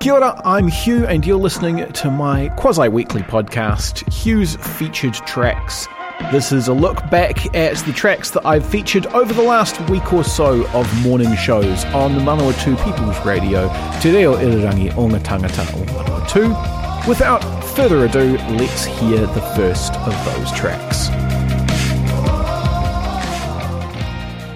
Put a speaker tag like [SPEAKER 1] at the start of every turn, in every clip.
[SPEAKER 1] Kia ora, I'm Hugh, and you're listening to my quasi weekly podcast, Hugh's Featured Tracks. This is a look back at the tracks that I've featured over the last week or so of morning shows on the Manawatu People's Radio, Te Reo Irirangi o ngā o. Without further ado, let's hear the first of those tracks.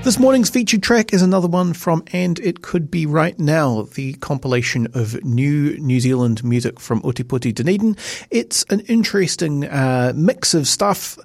[SPEAKER 1] This morning's featured track is another one from And It Could Be Right Now, the compilation of new New Zealand music from Otepoti Dunedin. It's an interesting uh, mix of stuff.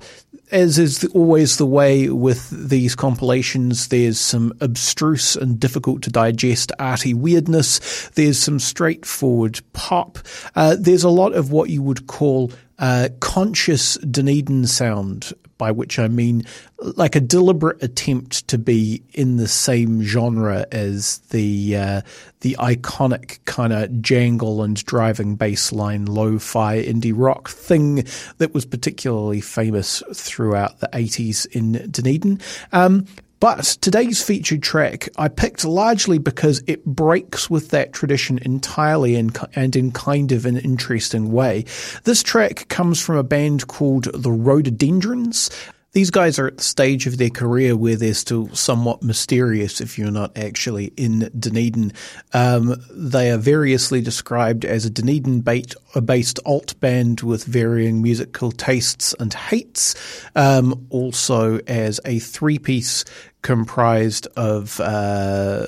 [SPEAKER 1] As is always the way with these compilations, there's some abstruse and difficult to digest arty weirdness. There's some straightforward pop. Uh, there's a lot of what you would call uh, conscious Dunedin sound, by which I mean like a deliberate attempt to be in the same genre as the uh, the iconic kind of jangle and driving bassline lo-fi indie rock thing that was particularly famous throughout the 80s in Dunedin. Um, but today's featured track I picked largely because it breaks with that tradition entirely and, and in kind of an interesting way. This track comes from a band called the Rhododendrons. These guys are at the stage of their career where they're still somewhat mysterious if you're not actually in Dunedin. Um, they are variously described as a Dunedin based alt band with varying musical tastes and hates, um, also as a three piece comprised of uh,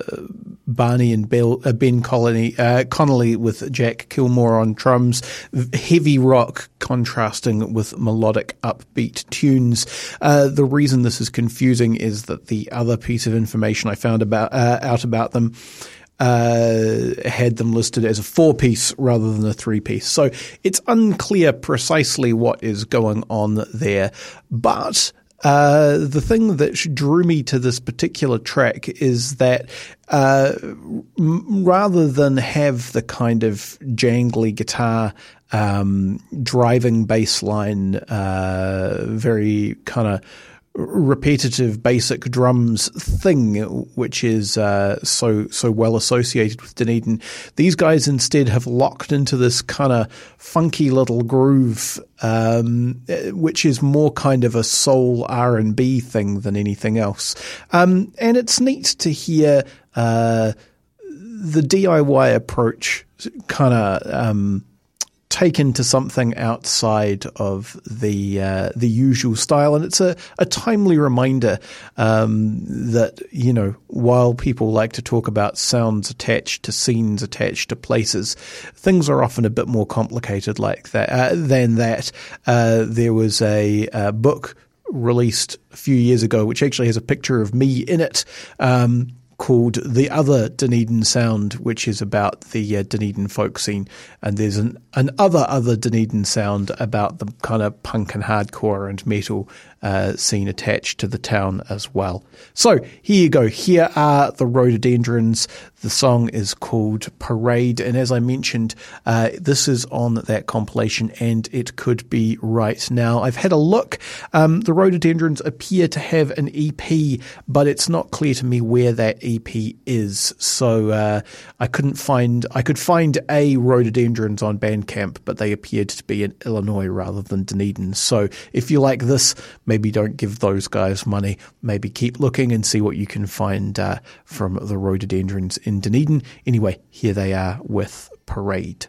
[SPEAKER 1] Barney and Bill, uh, Ben Colony, uh, Connolly with Jack Kilmore on drums, heavy rock contrasting with melodic upbeat tunes. Uh, the reason this is confusing is that the other piece of information I found about uh, out about them. Uh, had them listed as a four piece rather than a three piece. So it's unclear precisely what is going on there. But uh, the thing that drew me to this particular track is that uh, rather than have the kind of jangly guitar um, driving bass line, uh, very kind of repetitive basic drums thing, which is uh, so so well associated with Dunedin. These guys instead have locked into this kind of funky little groove, um, which is more kind of a soul R and B thing than anything else. Um, and it's neat to hear uh, the DIY approach, kind of. Um, taken to something outside of the uh, the usual style, and it's a, a timely reminder um, that you know while people like to talk about sounds attached to scenes, attached to places, things are often a bit more complicated like that uh, than that. Uh, there was a, a, book released a few years ago, which actually has a picture of me in it. Um, called The Other Dunedin Sound, which is about the uh, Dunedin folk scene. And there's an, an other, other Dunedin sound about the kind of punk and hardcore and metal uh, scene attached to the town as well. So here you go. Here are the rhododendrons. The song is called Parade. And as I mentioned, uh, this is on that compilation and it could be right now. I've had a look. Um, the rhododendrons appear to have an EP, but it's not clear to me where that EP is. So uh, I couldn't find, I could find a rhododendrons on Bandcamp, but they appeared to be in Illinois rather than Dunedin. So if you like this, maybe don't give those guys money. Maybe keep looking and see what you can find uh, from the rhododendrons in Dunedin. Anyway, here they are with Parade.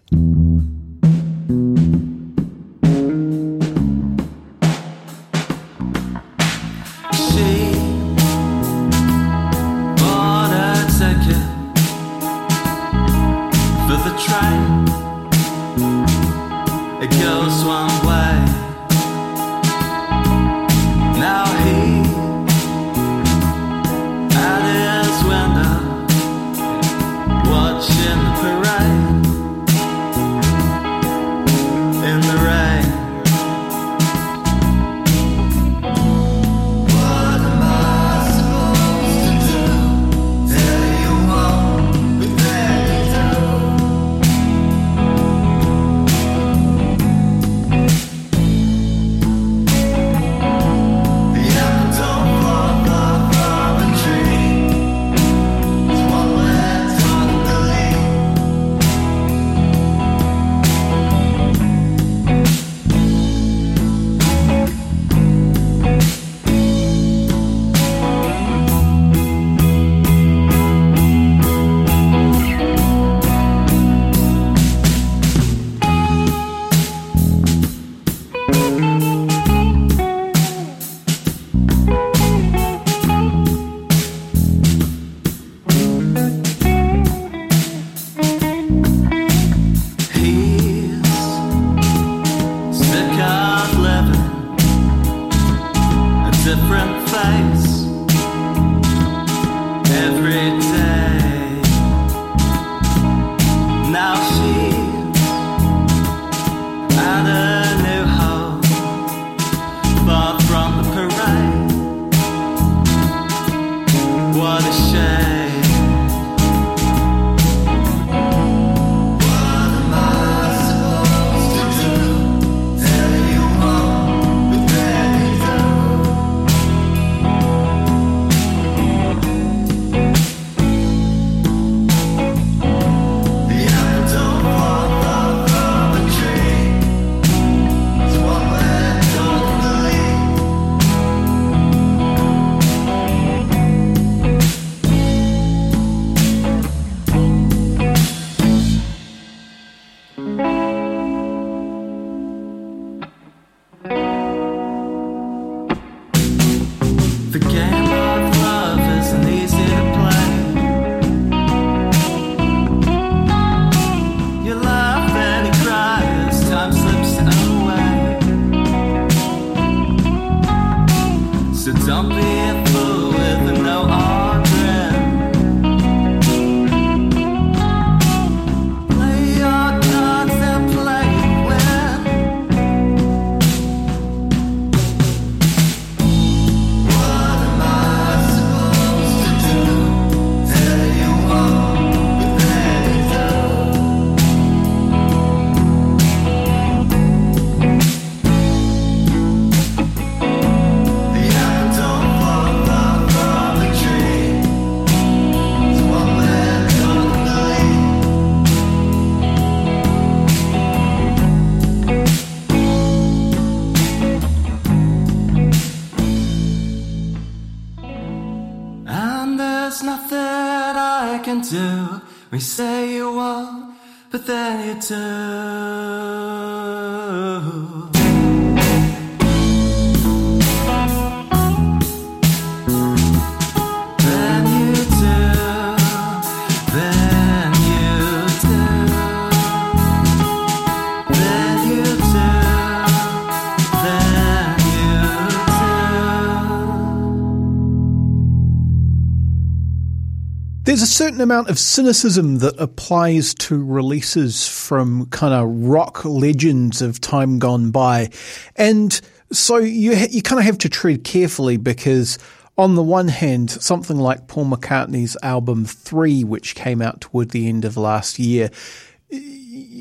[SPEAKER 1] There's a certain amount of cynicism that applies to releases from kind of rock legends of time gone by. And so you, you kind of have to tread carefully because on the one hand, something like Paul McCartney's album Three, which came out toward the end of last year,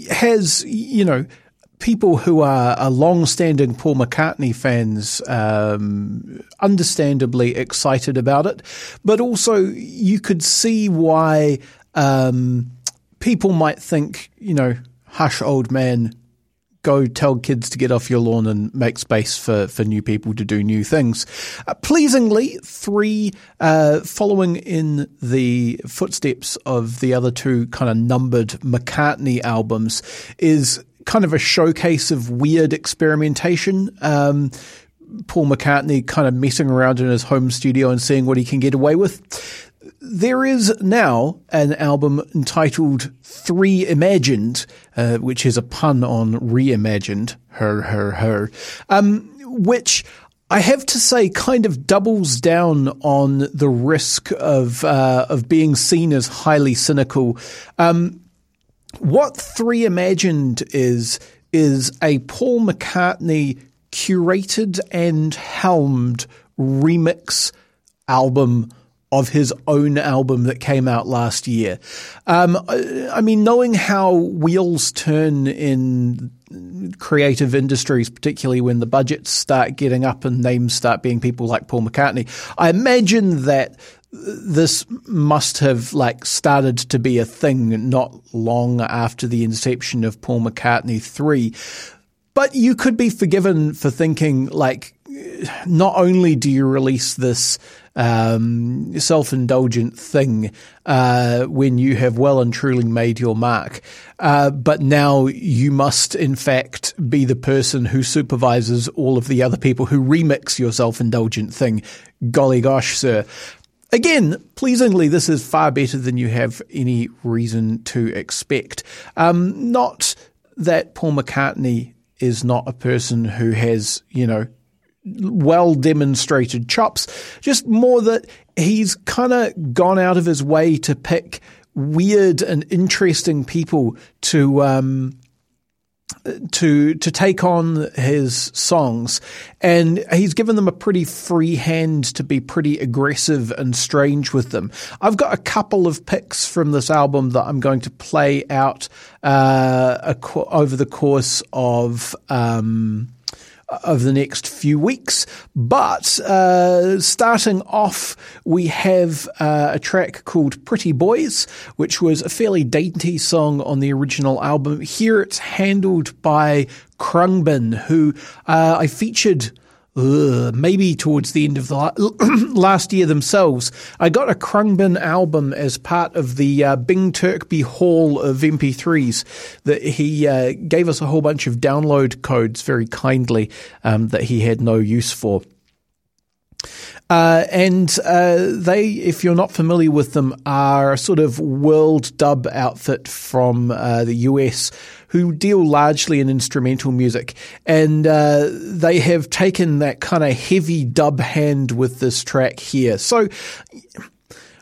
[SPEAKER 1] has, you know, people who are, are long-standing Paul McCartney fans, um, understandably excited about it, but also you could see why um, people might think, you know, hush, old man, go tell kids to get off your lawn and make space for, for new people to do new things. Uh, pleasingly, three, uh, following in the footsteps of the other two kind of numbered McCartney albums, is kind of a showcase of weird experimentation. Um, Paul McCartney kind of messing around in his home studio and seeing what he can get away with. There is now an album entitled Three Imagined, uh, which is a pun on reimagined, her, her, her, um, which I have to say, kind of doubles down on the risk of uh, of being seen as highly cynical. Um, what Three Imagined is, is a Paul McCartney curated and helmed remix album of his own album that came out last year. Um, I mean, knowing how wheels turn in creative industries, particularly when the budgets start getting up and names start being people like Paul McCartney, I imagine that this must have like started to be a thing not long after the inception of Paul McCartney 3. But you could be forgiven for thinking like not only do you release this um, self-indulgent thing uh, when you have well and truly made your mark, uh, but now you must in fact be the person who supervises all of the other people who remix your self-indulgent thing. Golly gosh, sir. Again, pleasingly, this is far better than you have any reason to expect. Um, not that Paul McCartney is not a person who has, you know, well demonstrated chops, just more that he's kind of gone out of his way to pick weird and interesting people to um, to to take on his songs, and he's given them a pretty free hand to be pretty aggressive and strange with them. I've got a couple of picks from this album that I'm going to play out uh, over the course of. Um, of the next few weeks. But uh, starting off, we have uh, a track called Pretty Boys, which was a fairly dainty song on the original album. Here it's handled by Khruangbin, who uh, I featured maybe towards the end of the last year themselves. I got a Khruangbin album as part of the uh, Bing Turkby haul of MP3s that he uh, gave us a whole bunch of download codes very kindly um, that he had no use for. Uh, and uh, they, if you're not familiar with them, are a sort of world dub outfit from uh, the US who deal largely in instrumental music. And uh, they have taken that kind of heavy dub hand with this track here. So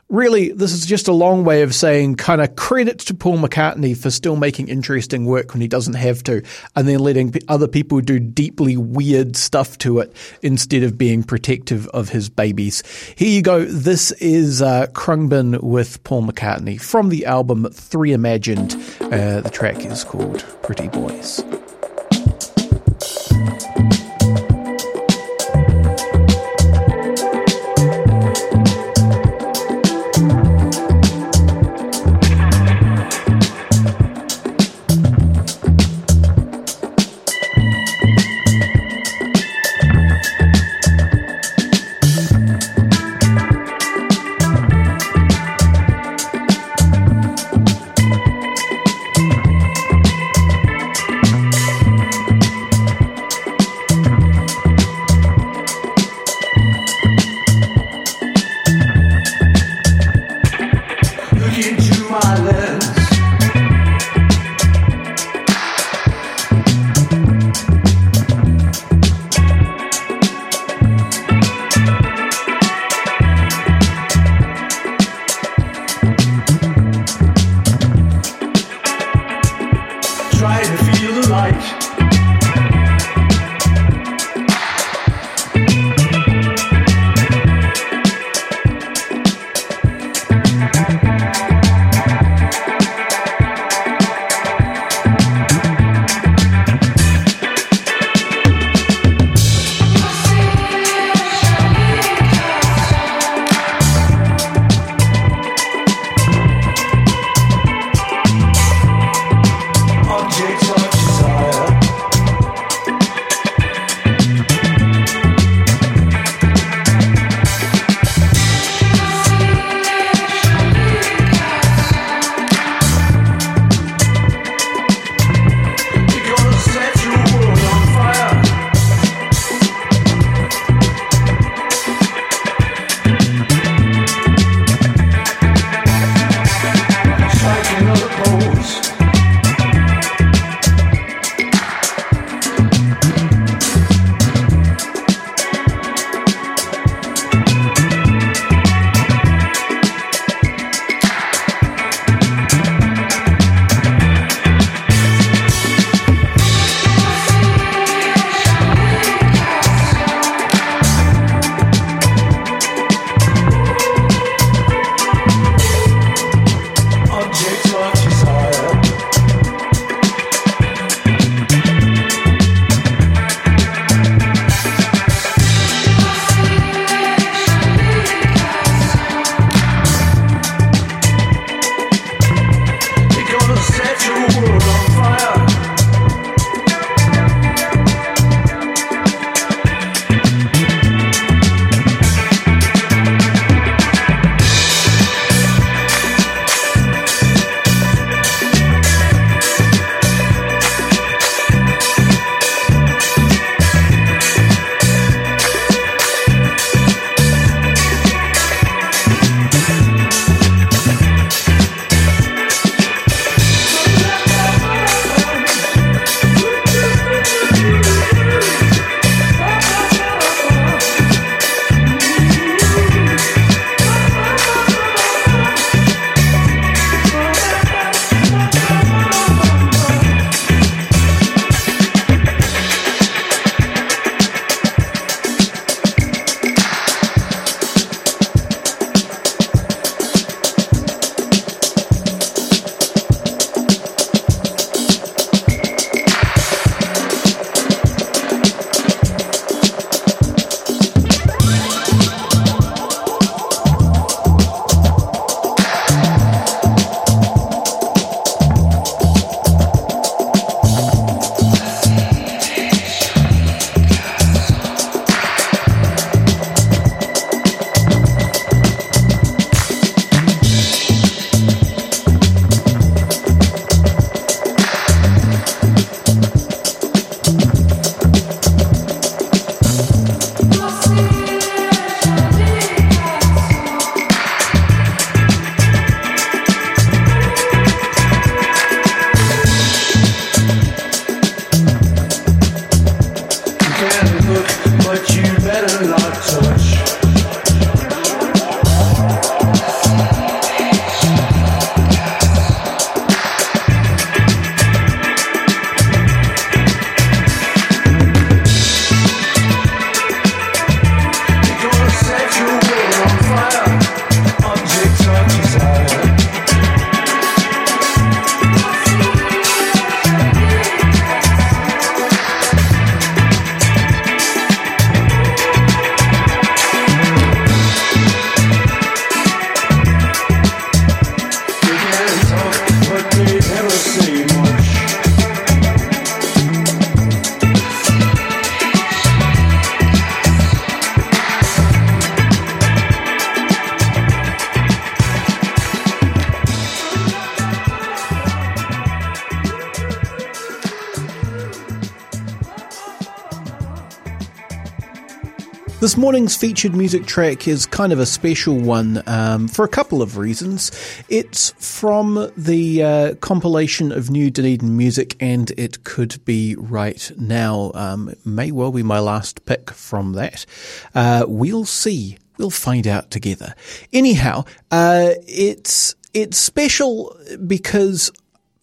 [SPEAKER 1] really, this is just a long way of saying kind of credit to Paul McCartney for still making interesting work when he doesn't have to, and then letting other people do deeply weird stuff to it instead of being protective of his babies. Here you go. This is uh, Khruangbin with Paul McCartney from the album Three Imagined. Uh, the track is called Pretty Boys. Morning's featured music track is kind of a special one um, for a couple of reasons. It's from the uh, compilation of new Dunedin music, and it could be right now. Um, it may well be my last pick from that. Uh, we'll see. We'll find out together. Anyhow, uh, it's it's special because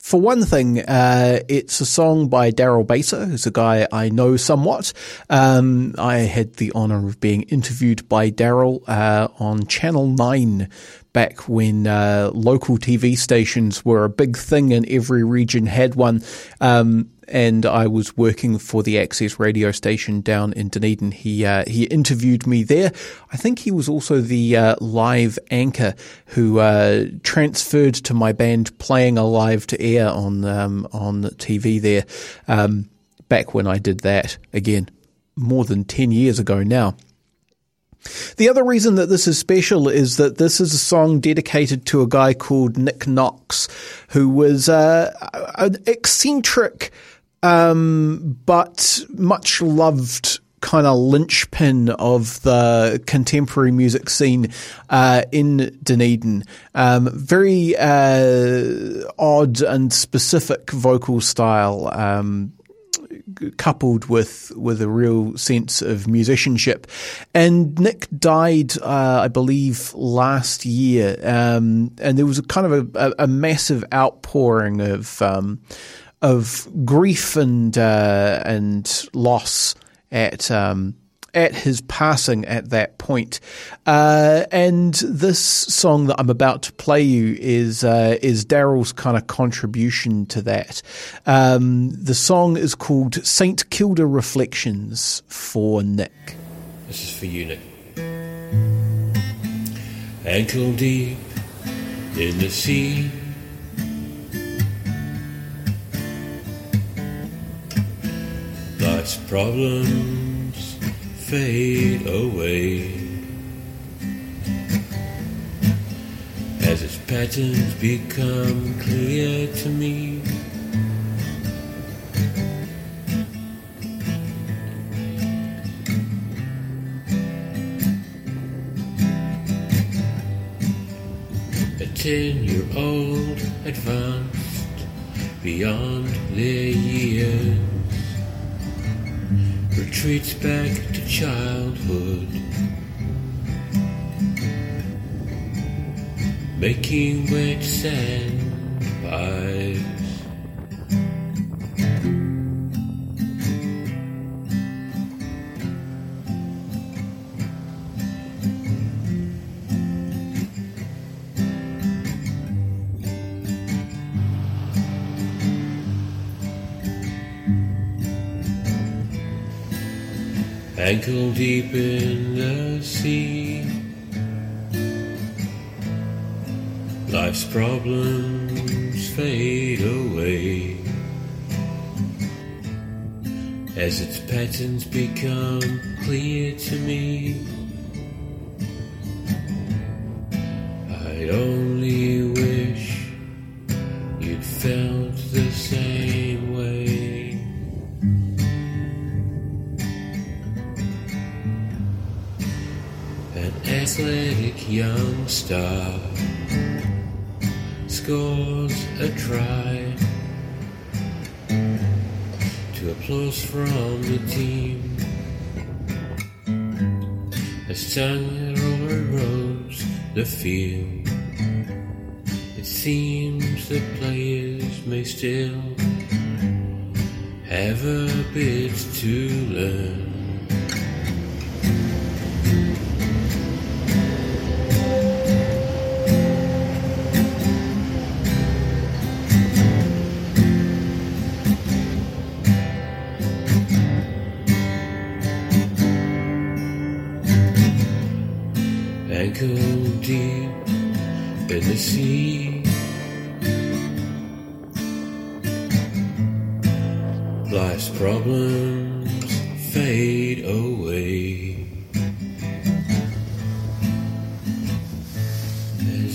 [SPEAKER 1] for one thing, uh, it's a song by Darryl Baser, who's a guy I know somewhat. Um, I had the honour of being interviewed by Darryl uh, on Channel 9 back when uh, local TV stations were a big thing and every region had one. Um, and I was working for the Access radio station down in Dunedin. He uh, he interviewed me there. I think he was also the uh, live anchor who uh, transferred to my band playing a live to air on um, on TV there. Um, back when I did that again, more than ten years ago now. The other reason that this is special is that this is a song dedicated to a guy called Nick Knox, who was uh, an eccentric um, but much loved kind of linchpin of the contemporary music scene uh, in Dunedin. Um, very uh, odd and specific vocal style. Um, coupled with with a real sense of musicianship. And Nick died, uh, I believe, last year, um, and there was a kind of a, a massive outpouring of um, of grief and uh, and loss at um, at his passing at that point. Uh, and this song that I'm about to play you is uh, is Darryl's kind of contribution to that. Um, the song is called Saint Kilda Reflections for Nick.
[SPEAKER 2] This is for you, Nick. Ankle deep in the sea Life's problems fade away as its patterns become clear to me. A ten year old advanced beyond their years retreats back to childhood, making wet sand pies. Ankle deep in the sea. Life's problems fade away as its patterns become clear to me. An athletic young star scores a try to applause from the team. As time overrose the field, it seems the players may still have a bit to learn.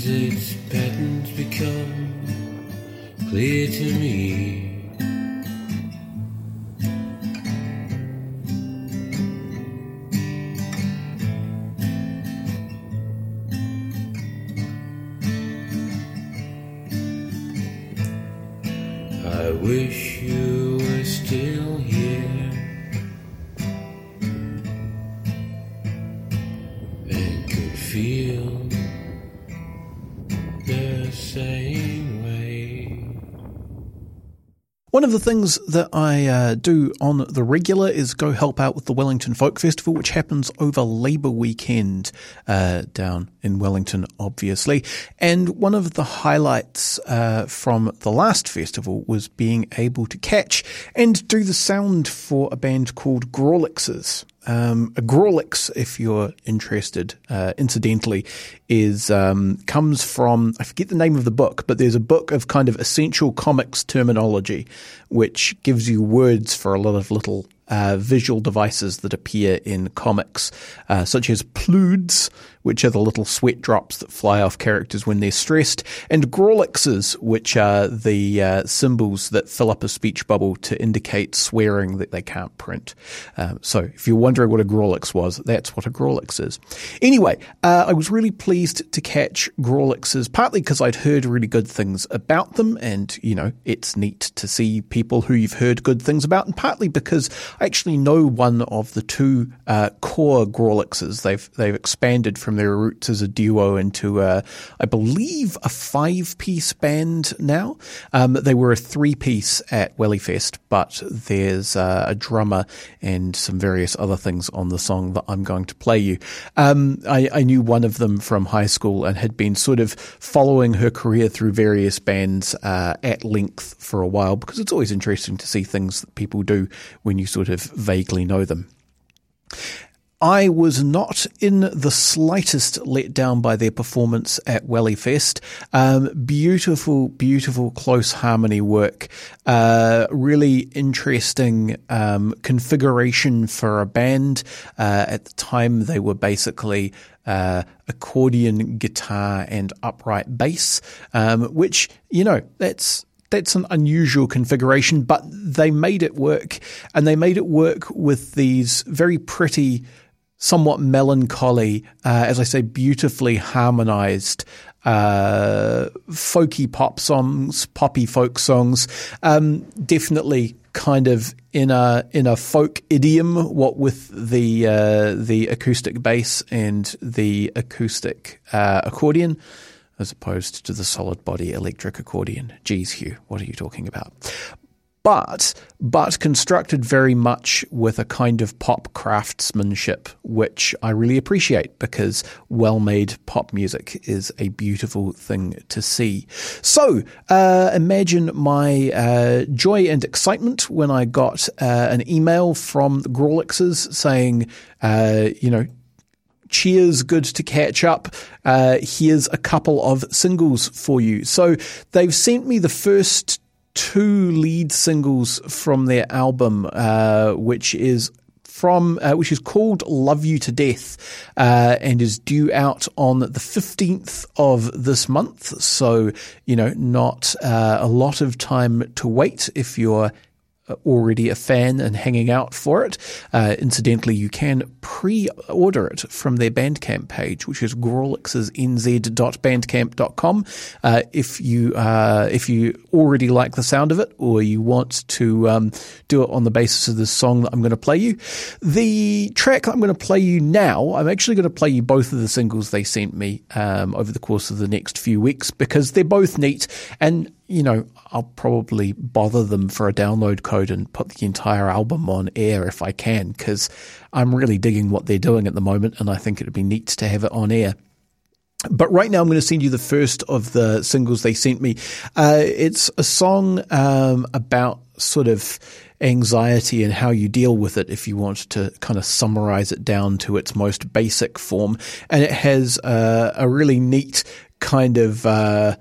[SPEAKER 2] Its patterns become clear to me.
[SPEAKER 1] Things that I uh, do on the regular is go help out with the Wellington Folk Festival, which happens over Labour weekend uh, down in Wellington, obviously. And one of the highlights uh, from the last festival was being able to catch and do the sound for a band called Grawlixes. Um, a Grawlix, if you're interested, uh, incidentally, is um, comes from I forget the name of the book, but there's a book of kind of essential comics terminology, which gives you words for a lot of little uh, visual devices that appear in comics, uh, such as plewds, which are the little sweat drops that fly off characters when they're stressed, and grawlixes, which are the uh, symbols that fill up a speech bubble to indicate swearing that they can't print. Um, so if you're wondering what a grawlix was, that's what a grawlix is. Anyway, uh, I was really pleased to catch grawlixes, partly because I'd heard really good things about them, and, you know, it's neat to see people who you've heard good things about, and partly because I actually know one of the two uh, core Grawlixes. They've they've expanded from their roots as a duo into, a, I believe, a five piece band now. Um, they were a three piece at Wellyfest, but there's uh, a drummer and some various other things on the song that I'm going to play you. Um, I, I knew one of them from high school and had been sort of following her career through various bands uh, at length for a while because it's always interesting to see things that people do when you sort of vaguely know them. I was not in the slightest let down by their performance at Wellyfest. Um, beautiful, beautiful close harmony work. Uh, really interesting um, configuration for a band. Uh, at the time, they were basically uh, accordion, guitar, and upright bass, um, which you know that's that's an unusual configuration, but they made it work, and they made it work with these very pretty, somewhat melancholy, uh, as I say, beautifully harmonized uh, folky pop songs, poppy folk songs. Um, definitely kind of in a in a folk idiom, what with the uh, the acoustic bass and the acoustic uh, accordion as opposed to the solid body electric accordion. Geez, Hugh, what are you talking about? But, but constructed very much with a kind of pop craftsmanship, which I really appreciate because well made pop music is a beautiful thing to see. So, uh, imagine my uh, joy and excitement when I got uh, an email from the Grawlixes saying, uh, you know, cheers, good to catch up. Uh, here's a couple of singles for you. So they've sent me the first two lead singles from their album, uh, which is from uh, which is called "Love You to Death" uh, and is due out on the fifteenth of this month. So you know, not uh, a lot of time to wait if you're already a fan and hanging out for it. Uh, incidentally, you can pre-order it from their Bandcamp page, which is grawlixesnz.bandcamp.com. Uh, if you uh, if you already like the sound of it, or you want to um, do it on the basis of the song that I'm going to play you, the track I'm going to play you now, I'm actually going to play you both of the singles they sent me um, over the course of the next few weeks because they're both neat and you know, I'll probably bother them for a download code and put the entire album on air if I can, because I'm really digging what they're doing at the moment, and I think it'd be neat to have it on air. But right now, I'm going to send you the first of the singles they sent me. Uh, it's a song um, about sort of anxiety and how you deal with it if you want to kind of summarize it down to its most basic form. And it has uh, a really neat kind of. Uh,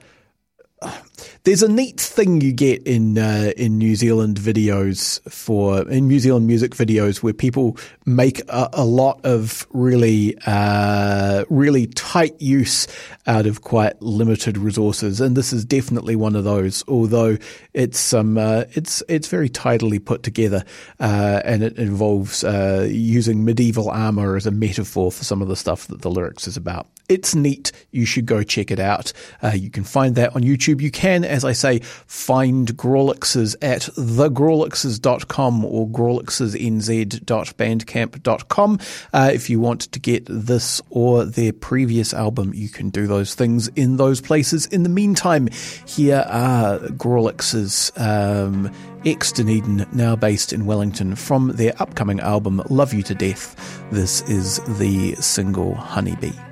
[SPEAKER 1] there's a neat thing you get in uh, in New Zealand videos for in New Zealand music videos where people make a, a lot of really uh, really tight use out of quite limited resources, and this is definitely one of those. Although it's um uh, it's it's very tidily put together, uh, and it involves uh, using medieval armor as a metaphor for some of the stuff that the lyrics is about. It's neat. You should go check it out. Uh, you can find that on YouTube. You can
[SPEAKER 3] as I say, find Grawlixes at thegrawlixes.com or grawlixesnz.bandcamp.com. Uh, if you want to get this or their previous album, you can do those things in those places. In the meantime, here are Grawlixes, um, ex Dunedin, now based in Wellington, from their upcoming album Love You to Death. This is the single Honeybee.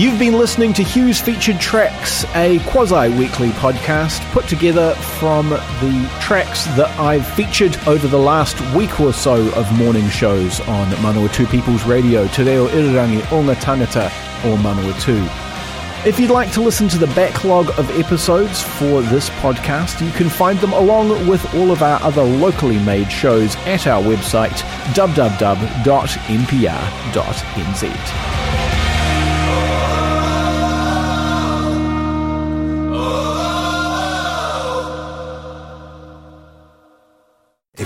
[SPEAKER 3] You've been listening to Hugh's Featured Tracks, a quasi weekly podcast put together from the tracks that I've featured over the last week or so of morning shows on Manawatu People's Radio, Te Reo Irirangi o ngā Tangata o Manawatu. If you'd like to listen to the backlog of episodes for this podcast, you can find them along with all of our other locally made shows at our website www.mpr.nz.